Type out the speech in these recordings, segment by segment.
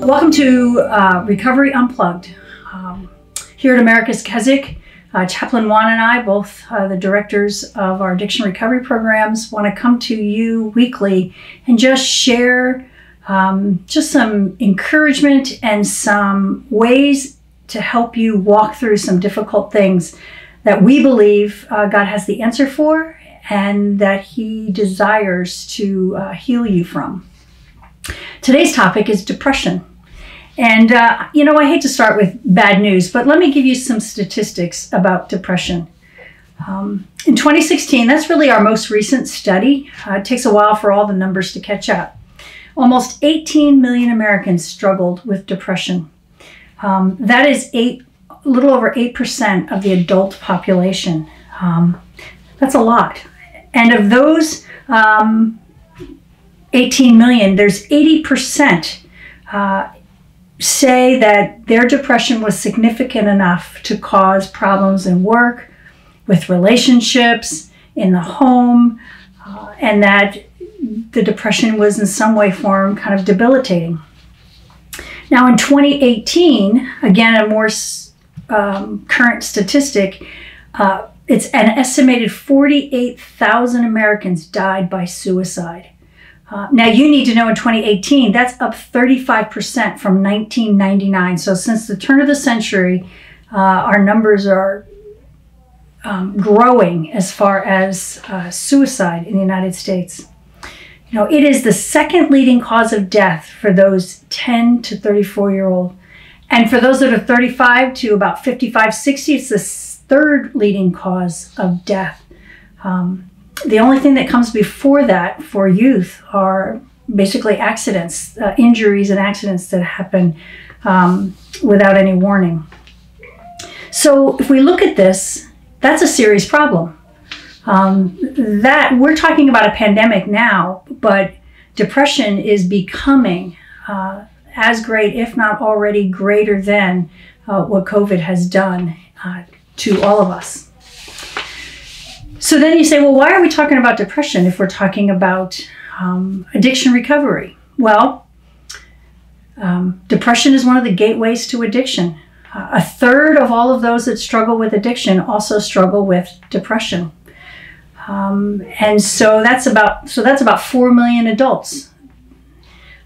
Welcome to uh, Recovery Unplugged. Um, here at America's Keswick, uh, Chaplain Juan and I, both uh, the directors of our addiction recovery programs, want to come to you weekly and just share um, just some encouragement and some ways to help you walk through some difficult things that we believe uh, God has the answer for and that He desires to uh, heal you from. Today's topic is depression. And, uh, you know, I hate to start with bad news, but let me give you some statistics about depression. Um, in 2016, that's really our most recent study. Uh, it takes a while for all the numbers to catch up. Almost 18 million Americans struggled with depression. Um, that is eight, a little over 8% of the adult population. Um, that's a lot. And of those um, 18 million, there's 80% uh, say that their depression was significant enough to cause problems in work, with relationships, in the home, uh, and that the depression was in some way, form, kind of debilitating. Now, in 2018, again, a more um, current statistic, uh, it's an estimated 48,000 Americans died by suicide. Uh, now, you need to know in 2018, that's up 35% from 1999. So, since the turn of the century, uh, our numbers are um, growing as far as uh, suicide in the United States. You know, it is the second leading cause of death for those 10 to 34 year old. And for those that are 35 to about 55, 60, it's the third leading cause of death. Um, the only thing that comes before that for youth are basically accidents, uh, injuries, and accidents that happen um, without any warning. So, if we look at this, that's a serious problem. Um, that we're talking about a pandemic now, but depression is becoming uh, as great, if not already greater than uh, what COVID has done uh, to all of us. So then you say, well, why are we talking about depression if we're talking about um, addiction recovery? Well, um, depression is one of the gateways to addiction. Uh, a third of all of those that struggle with addiction also struggle with depression. Um, and so that's about so that's about four million adults.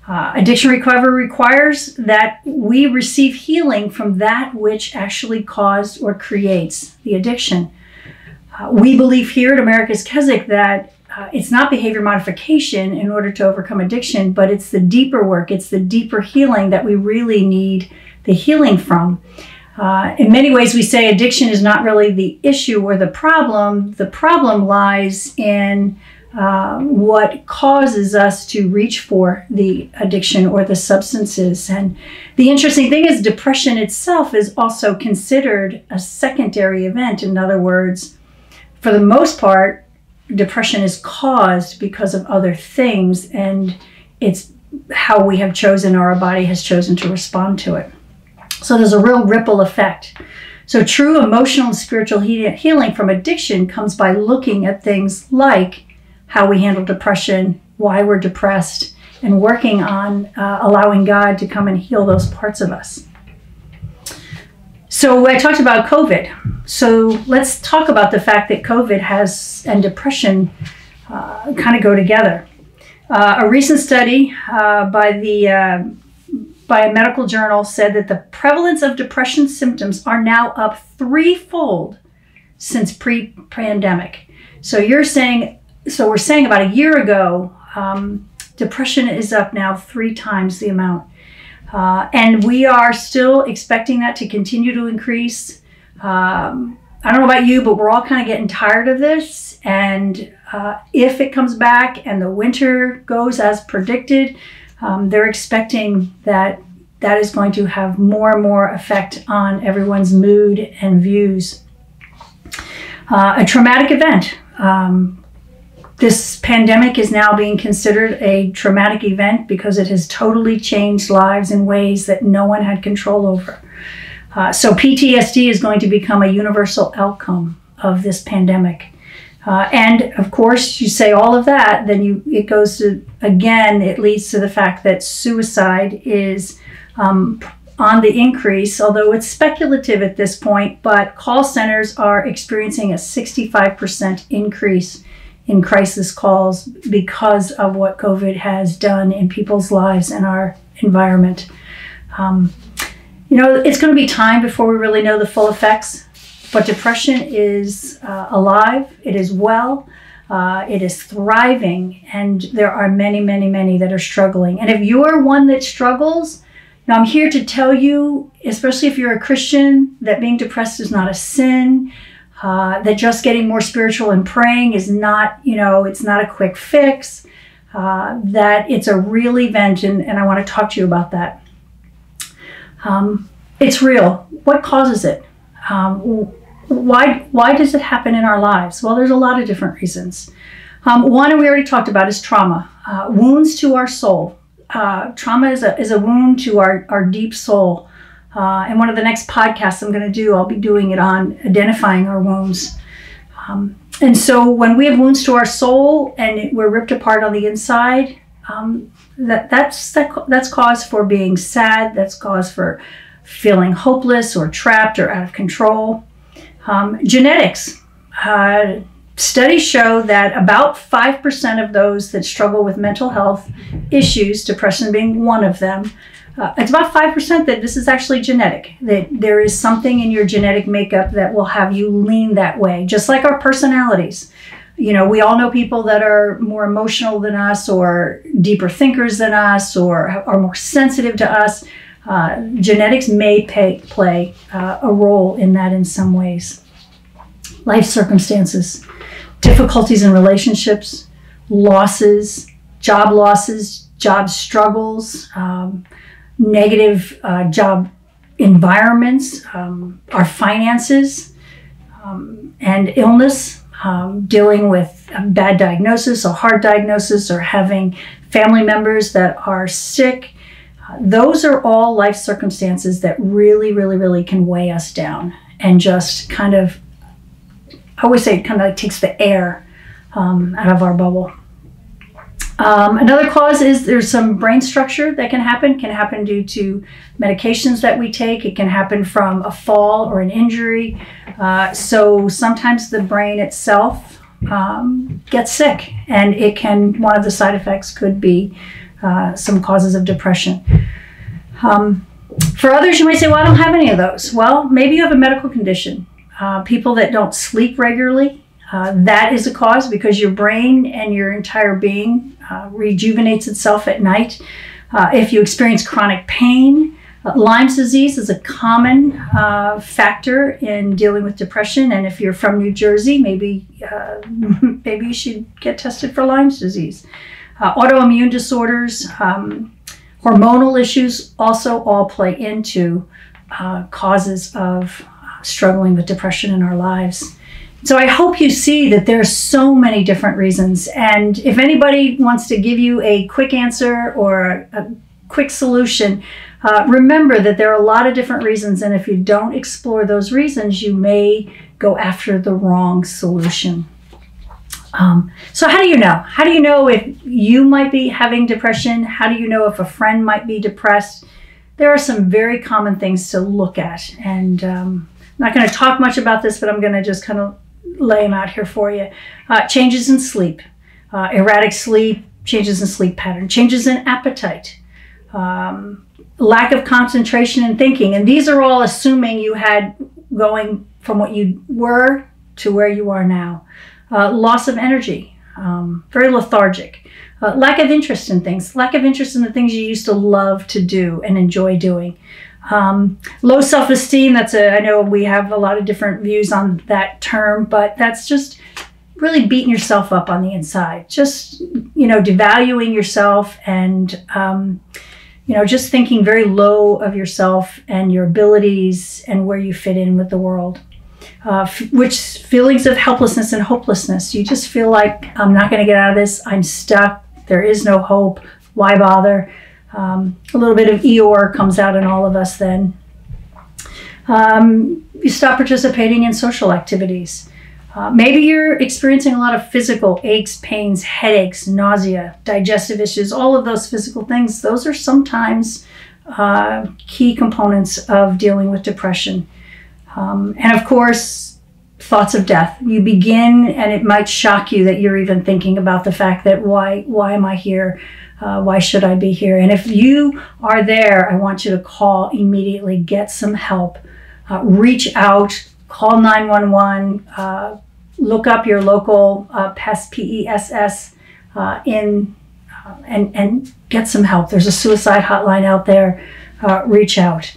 Uh, addiction recovery requires that we receive healing from that which actually caused or creates the addiction. Uh, we believe here at America's Keswick that uh, it's not behavior modification in order to overcome addiction, but it's the deeper work, it's the deeper healing that we really need the healing from. Uh, in many ways, we say addiction is not really the issue or the problem. The problem lies in uh, what causes us to reach for the addiction or the substances. And the interesting thing is, depression itself is also considered a secondary event. In other words, for the most part, depression is caused because of other things, and it's how we have chosen, or our body has chosen to respond to it. So there's a real ripple effect. So, true emotional and spiritual healing from addiction comes by looking at things like how we handle depression, why we're depressed, and working on uh, allowing God to come and heal those parts of us. So I talked about COVID. So let's talk about the fact that COVID has and depression uh, kind of go together. Uh, a recent study uh, by the uh, by a medical journal said that the prevalence of depression symptoms are now up threefold since pre-pandemic. So you're saying, so we're saying about a year ago, um, depression is up now three times the amount. Uh, and we are still expecting that to continue to increase. Um, I don't know about you, but we're all kind of getting tired of this. And uh, if it comes back and the winter goes as predicted, um, they're expecting that that is going to have more and more effect on everyone's mood and views. Uh, a traumatic event. Um, this pandemic is now being considered a traumatic event because it has totally changed lives in ways that no one had control over. Uh, so, PTSD is going to become a universal outcome of this pandemic. Uh, and of course, you say all of that, then you it goes to again. It leads to the fact that suicide is um, on the increase, although it's speculative at this point, but call centers are experiencing a 65% increase in crisis calls because of what COVID has done in people's lives and our environment. Um, you know, it's going to be time before we really know the full effects, but depression is uh, alive, it is well. Uh, it is thriving, and there are many, many, many that are struggling. And if you are one that struggles, now I'm here to tell you, especially if you're a Christian, that being depressed is not a sin. Uh, that just getting more spiritual and praying is not, you know, it's not a quick fix. Uh, that it's a real event, and, and I want to talk to you about that. Um, it's real. What causes it? Um, why why does it happen in our lives? Well, there's a lot of different reasons. Um, one we already talked about is trauma, uh, wounds to our soul. Uh, trauma is a is a wound to our our deep soul. Uh, and one of the next podcasts I'm going to do, I'll be doing it on identifying our wounds. Um, and so when we have wounds to our soul and we're ripped apart on the inside, um, that that's that, that's cause for being sad. That's cause for feeling hopeless or trapped or out of control. Um, genetics. Uh, studies show that about 5% of those that struggle with mental health issues, depression being one of them, uh, it's about 5% that this is actually genetic, that there is something in your genetic makeup that will have you lean that way, just like our personalities. You know, we all know people that are more emotional than us, or deeper thinkers than us, or are more sensitive to us. Uh, genetics may pay, play uh, a role in that in some ways. Life circumstances, difficulties in relationships, losses, job losses, job struggles, um, negative uh, job environments, um, our finances, um, and illness, um, dealing with a bad diagnosis, a hard diagnosis, or having family members that are sick those are all life circumstances that really, really, really can weigh us down and just kind of, I always say, it kind of like takes the air um, out of our bubble. Um, another cause is there's some brain structure that can happen. Can happen due to medications that we take. It can happen from a fall or an injury. Uh, so sometimes the brain itself um, gets sick, and it can. One of the side effects could be uh, some causes of depression. Um, for others, you might say, well, I don't have any of those. Well, maybe you have a medical condition. Uh, people that don't sleep regularly, uh, that is a cause because your brain and your entire being uh, rejuvenates itself at night. Uh, if you experience chronic pain, uh, Lyme's disease is a common uh, factor in dealing with depression, and if you're from New Jersey, maybe maybe you should get tested for Lyme's disease. Uh, autoimmune disorders, um, hormonal issues also all play into uh, causes of uh, struggling with depression in our lives. So I hope you see that there's so many different reasons. And if anybody wants to give you a quick answer or a, quick solution, uh, remember that there are a lot of different reasons. And if you don't explore those reasons, you may go after the wrong solution. Um, so, how do you know? How do you know if you might be having depression? How do you know if a friend might be depressed? There are some very common things to look at. And um, I'm not going to talk much about this, but I'm going to just kind of lay them out here for you. Uh, changes in sleep, uh, erratic sleep, changes in sleep pattern, changes in appetite, um, lack of concentration and thinking. And these are all assuming you had going from what you were to where you are now uh, loss of energy, um, very lethargic, uh, lack of interest in things, lack of interest in the things you used to love to do and enjoy doing. Um, low self esteem, that's a, I know we have a lot of different views on that term, but that's just really beating yourself up on the inside. Just, you know, devaluing yourself and, um, you know, just thinking very low of yourself and your abilities and where you fit in with the world uh, f- which feelings of helplessness and hopelessness. You just feel like I'm not going to get out of this. I'm stuck. There is no hope. Why bother? Um, a little bit of Eeyore comes out in all of us then. Um, you stop participating in social activities. Uh, maybe you're experiencing a lot of physical aches, pains, headaches, nausea, digestive issues, all of those physical things. Those are sometimes uh, key components of dealing with depression. Um, and of course, thoughts of death. You begin, and it might shock you that you're even thinking about the fact that why why am I here? Uh, why should I be here? And if you are there, I want you to call immediately. Get some help. Uh, reach out. Call 911. Uh, look up your local uh, PESS, P-E-S-S, uh, in uh, and and get some help. There's a suicide hotline out there. reach out.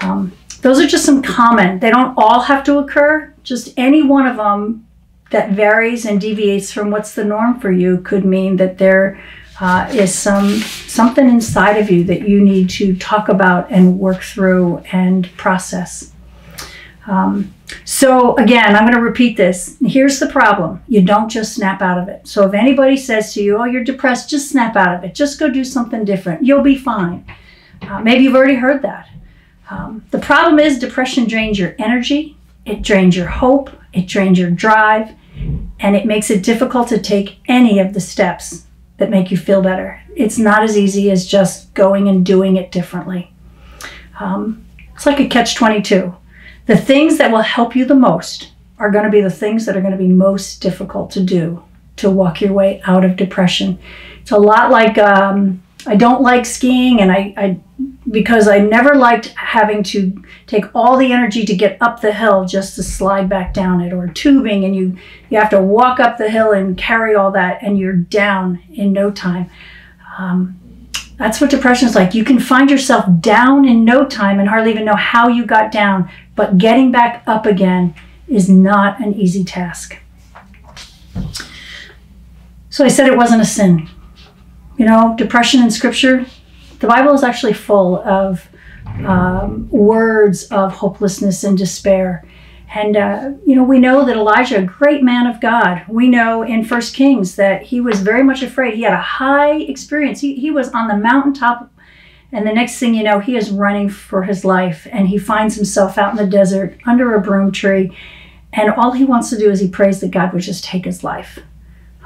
Um, those are just some common. They don't all have to occur. Just any one of them that varies and deviates from what's the norm for you could mean that there uh, is some something inside of you that you need to talk about and work through and process. Um, so again, I'm going to repeat this. Here's the problem: you don't just snap out of it. So if anybody says to you, "Oh, you're depressed," just snap out of it. Just go do something different. You'll be fine. Uh, maybe you've already heard that. Um, the problem is depression drains your energy, it drains your hope, it drains your drive, and it makes it difficult to take any of the steps that make you feel better. It's not as easy as just going and doing it differently. Um, it's like a catch 22. The things that will help you the most are going to be the things that are going to be most difficult to do to walk your way out of depression. It's a lot like um, I don't like skiing, and I, I because I never liked having to take all the energy to get up the hill just to slide back down it or tubing and you you have to walk up the hill and carry all that and you're down in no time. Um, that's what depression is like. You can find yourself down in no time and hardly even know how you got down, but getting back up again is not an easy task. So I said it wasn't a sin. You know, depression in scripture, the Bible is actually full of um, words of hopelessness and despair. And, uh, you know, we know that Elijah, a great man of God, we know in First Kings that he was very much afraid. He had a high experience. He, he was on the mountaintop, and the next thing you know, he is running for his life. And he finds himself out in the desert under a broom tree. And all he wants to do is he prays that God would just take his life.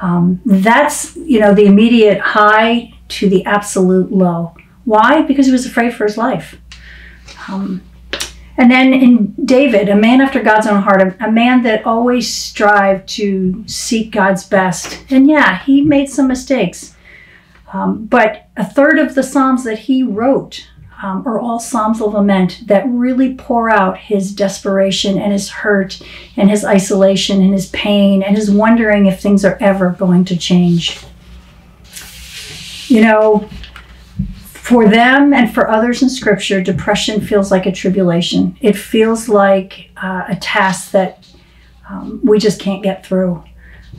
Um, that's, you know, the immediate high to the absolute low. Why? Because he was afraid for his life. Um, and then in David, a man after God's own heart, a, man that always strived to seek God's best. And yeah, he made some mistakes. Um, but a third of the Psalms that he wrote um, are all Psalms of lament that really pour out his desperation and his hurt and his isolation and his pain and his wondering if things are ever going to change. You know, for them and for others in Scripture, depression feels like a tribulation. It feels like uh, a task that um, we just can't get through.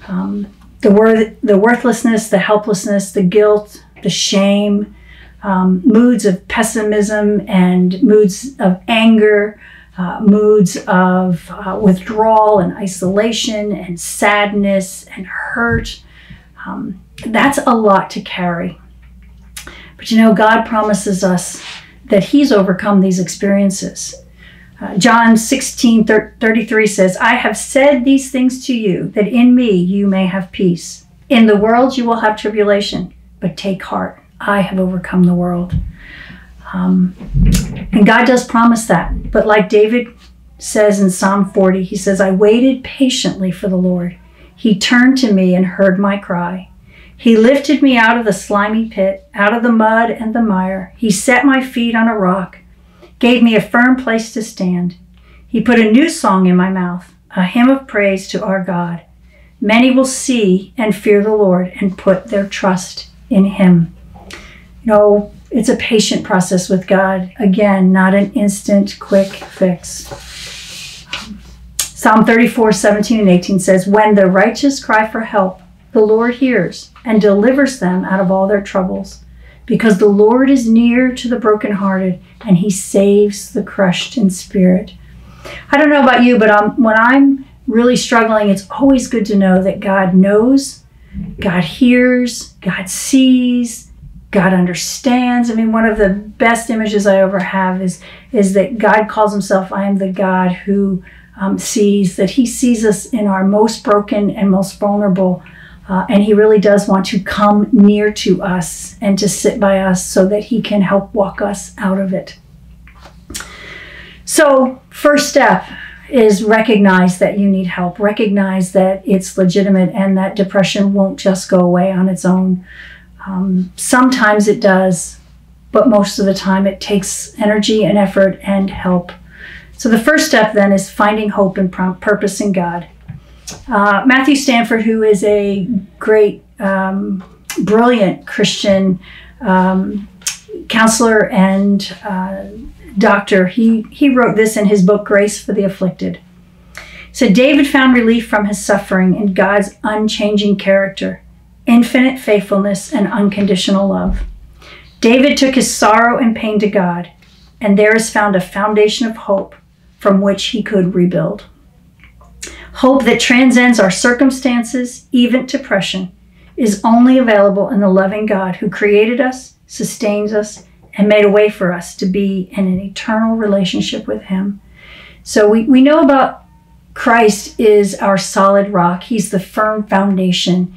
Um, the, the worthlessness, the helplessness, the guilt, the shame, um, moods of pessimism and moods of anger, uh, moods of uh, withdrawal and isolation and sadness and hurt. Um, that's a lot to carry. But you know, God promises us that He's overcome these experiences. Uh, John 16 33 says, I have said these things to you, that in me you may have peace. In the world you will have tribulation, but take heart. I have overcome the world. Um, and God does promise that. But like David says in Psalm 40, he says, I waited patiently for the Lord. He turned to me and heard my cry. He lifted me out of the slimy pit, out of the mud and the mire. He set my feet on a rock, gave me a firm place to stand. He put a new song in my mouth, a hymn of praise to our God. Many will see and fear the Lord and put their trust in him. You know, it's a patient process with God. Again, not an instant, quick fix. Psalm 34, 17 and 18 says, When the righteous cry for help, the Lord hears and delivers them out of all their troubles. Because the Lord is near to the brokenhearted and he saves the crushed in spirit. I don't know about you, but um, when I'm really struggling, it's always good to know that God knows, God hears, God sees, God understands. I mean, one of the best images I ever have is is that God calls Himself, "I am the God who um, sees." That He sees us in our most broken and most vulnerable Uh, and He really does want to come near to us and to sit by us so that He can help walk us out of it. So, first step is recognize that you need help, recognize that it's legitimate and that depression won't just go away on its own. Um, sometimes it does, but most of the time it takes energy and effort and help. So the first step then is finding hope and purpose in God. Uh, Matthew Stanford, who is a great, um, brilliant Christian um, counselor and uh, doctor, he, he wrote this in his book, Grace for the Afflicted. So David found relief from his suffering in God's unchanging character, infinite faithfulness, and unconditional love. David took his sorrow and pain to God, and there is found a foundation of hope from which he could rebuild. Hope that transcends our circumstances, even depression, is only available in the loving God who created us, sustains us, and made a way for us to be in an eternal relationship with Him. So we, we know about Christ is our solid rock, He's the firm foundation.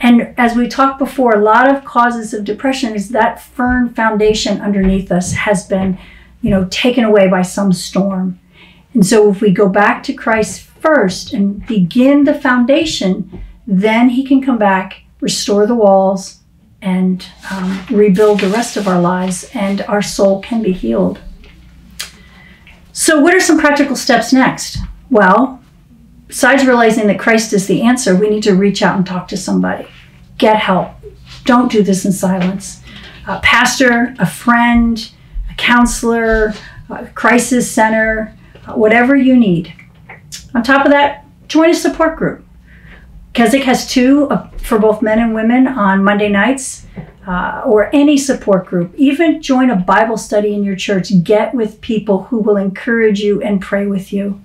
And as we talked before, a lot of causes of depression is that firm foundation underneath us has been, you know, taken away by some storm. And so if we go back to Christ first and begin the foundation, then he can come back, restore the walls, and um, rebuild the rest of our lives, and our soul can be healed. So, what are some practical steps next? Well, besides realizing that Christ is the answer, we need to reach out and talk to somebody. Get help. Don't do this in silence. A pastor, a friend, a counselor, a crisis center, whatever you need. On top of that, join a support group. Keswick has two for both men and women on Monday nights, uh, or any support group. Even join a Bible study in your church. Get with people who will encourage you and pray with you.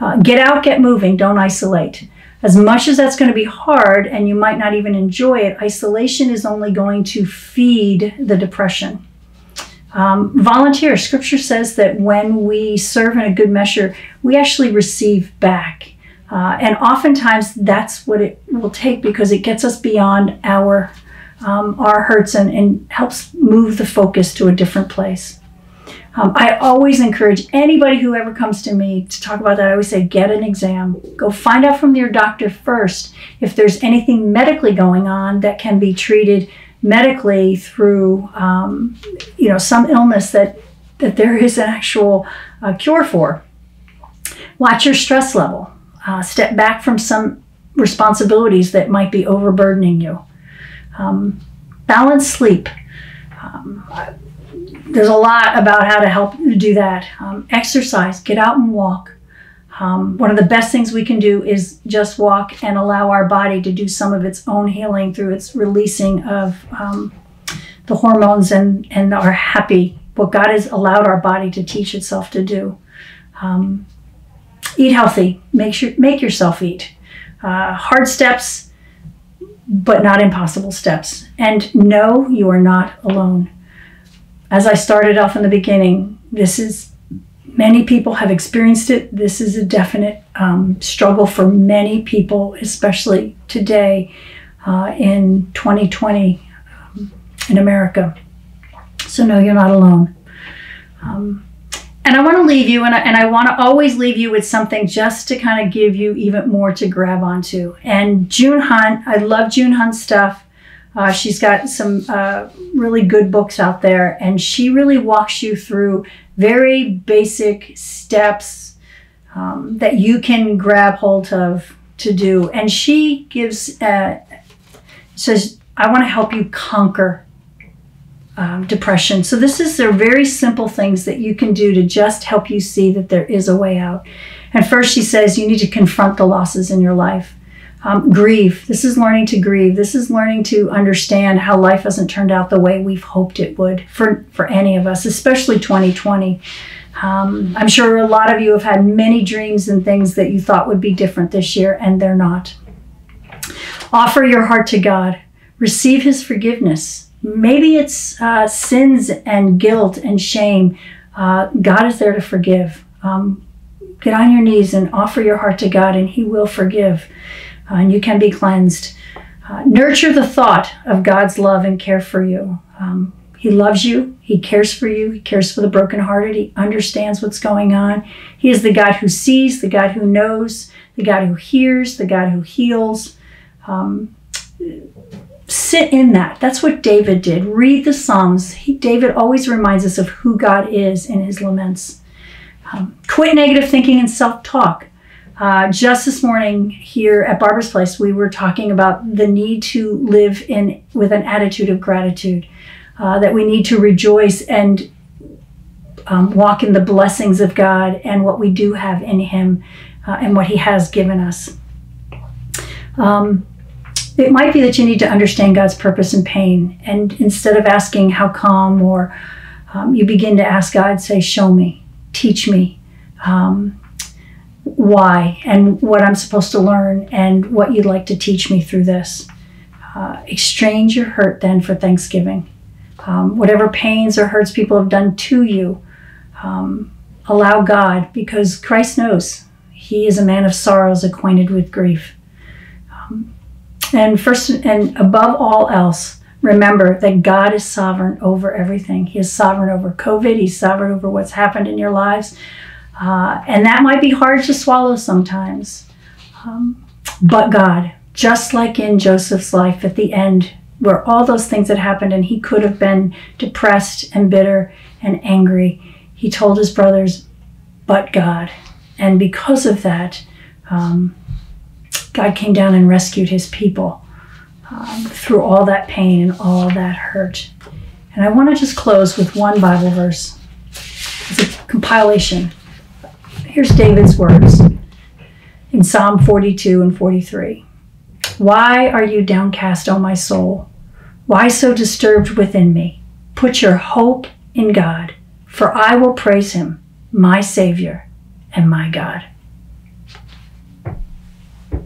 Uh, get out, get moving, don't isolate. As much as that's going to be hard and you might not even enjoy it, isolation is only going to feed the depression. Um, volunteer. Scripture says that when we serve in a good measure, we actually receive back. Uh, and oftentimes that's what it will take because it gets us beyond our um, our hurts and, and helps move the focus to a different place. Um, I always encourage anybody who ever comes to me to talk about that. I always say, get an exam. Go find out from your doctor first if there's anything medically going on that can be treated medically through, um, you know, some illness that that there is an actual uh, cure for. Watch your stress level uh, step back from some responsibilities that might be overburdening you. Um, balance sleep. Um, there's a lot about how to help you do that. Um, exercise, get out and walk. Um, one of the best things we can do is just walk and allow our body to do some of its own healing through its releasing of um, the hormones and, and our happy, what God has allowed our body to teach itself to do. Um, eat healthy. Make sure make yourself eat. Uh, hard steps, but not impossible steps. And no, you are not alone. As I started off in the beginning, this is many people have experienced it. This is a definite um, struggle for many people, especially today uh, in 2020 um, in America. So, no, you're not alone. Um, and I want to leave you, and I, and I want to always leave you with something just to kind of give you even more to grab onto. And June Hunt, I love June Hunt stuff. Uh, she's got some uh, really good books out there, and she really walks you through very basic steps um, that you can grab hold of to do. And she gives, uh, says, I want to help you conquer um, depression. So, this is they're very simple things that you can do to just help you see that there is a way out. And first, she says you need to confront the losses in your life. Um, grieve. This is learning to grieve. This is learning to understand how life hasn't turned out the way we've hoped it would for, for any of us, especially 2020. Um, I'm sure a lot of you have had many dreams and things that you thought would be different this year, and they're not. Offer your heart to God. Receive His forgiveness maybe it's uh, sins and guilt and shame. Uh, God is there to forgive. Um, get on your knees and offer your heart to God, and He will forgive. Uh, and you can be cleansed. Uh, nurture the thought of God's love and care for you. Um, he loves you. He cares for you. He cares for the brokenhearted. He understands what's going on. He is the God who sees, the God who knows, the God who hears, the God who heals. Um, sit in that. That's what David did. Read the Psalms. He, David always reminds us of who God is in his laments. Um, quit negative thinking and self talk. Uh, just this morning here at Barbara's Place, we were talking about the need to live in with an attitude of gratitude, uh, that we need to rejoice and um, walk in the blessings of God and what we do have in Him uh, and what He has given us. Um, it might be that you need to understand God's purpose in pain, and instead of asking how come, or um, you begin to ask God, say, "Show me, teach me." Um, why and what I'm supposed to learn and what you'd like to teach me through this. Uh, exchange your hurt then for thanksgiving. Um, whatever pains or hurts people have done to you, um, allow God because Christ knows He is a man of sorrows, acquainted with grief. Um, and first and above all else, remember that God is sovereign over everything. He is sovereign over COVID. He's sovereign over what's happened in your lives. Uh, and that might be hard to swallow sometimes. Um, but God, just like in Joseph's life at the end, where all those things had happened and he could have been depressed and bitter and angry, he told his brothers, but God. And because of that, um, God came down and rescued his people um, through all that pain and all that hurt. And I want to just close with one Bible verse. It's a compilation Here's David's words in Psalm 42 and 43. Why are you downcast, O my soul? Why so disturbed within me? Put your hope in God, for I will praise him, my Savior and my God.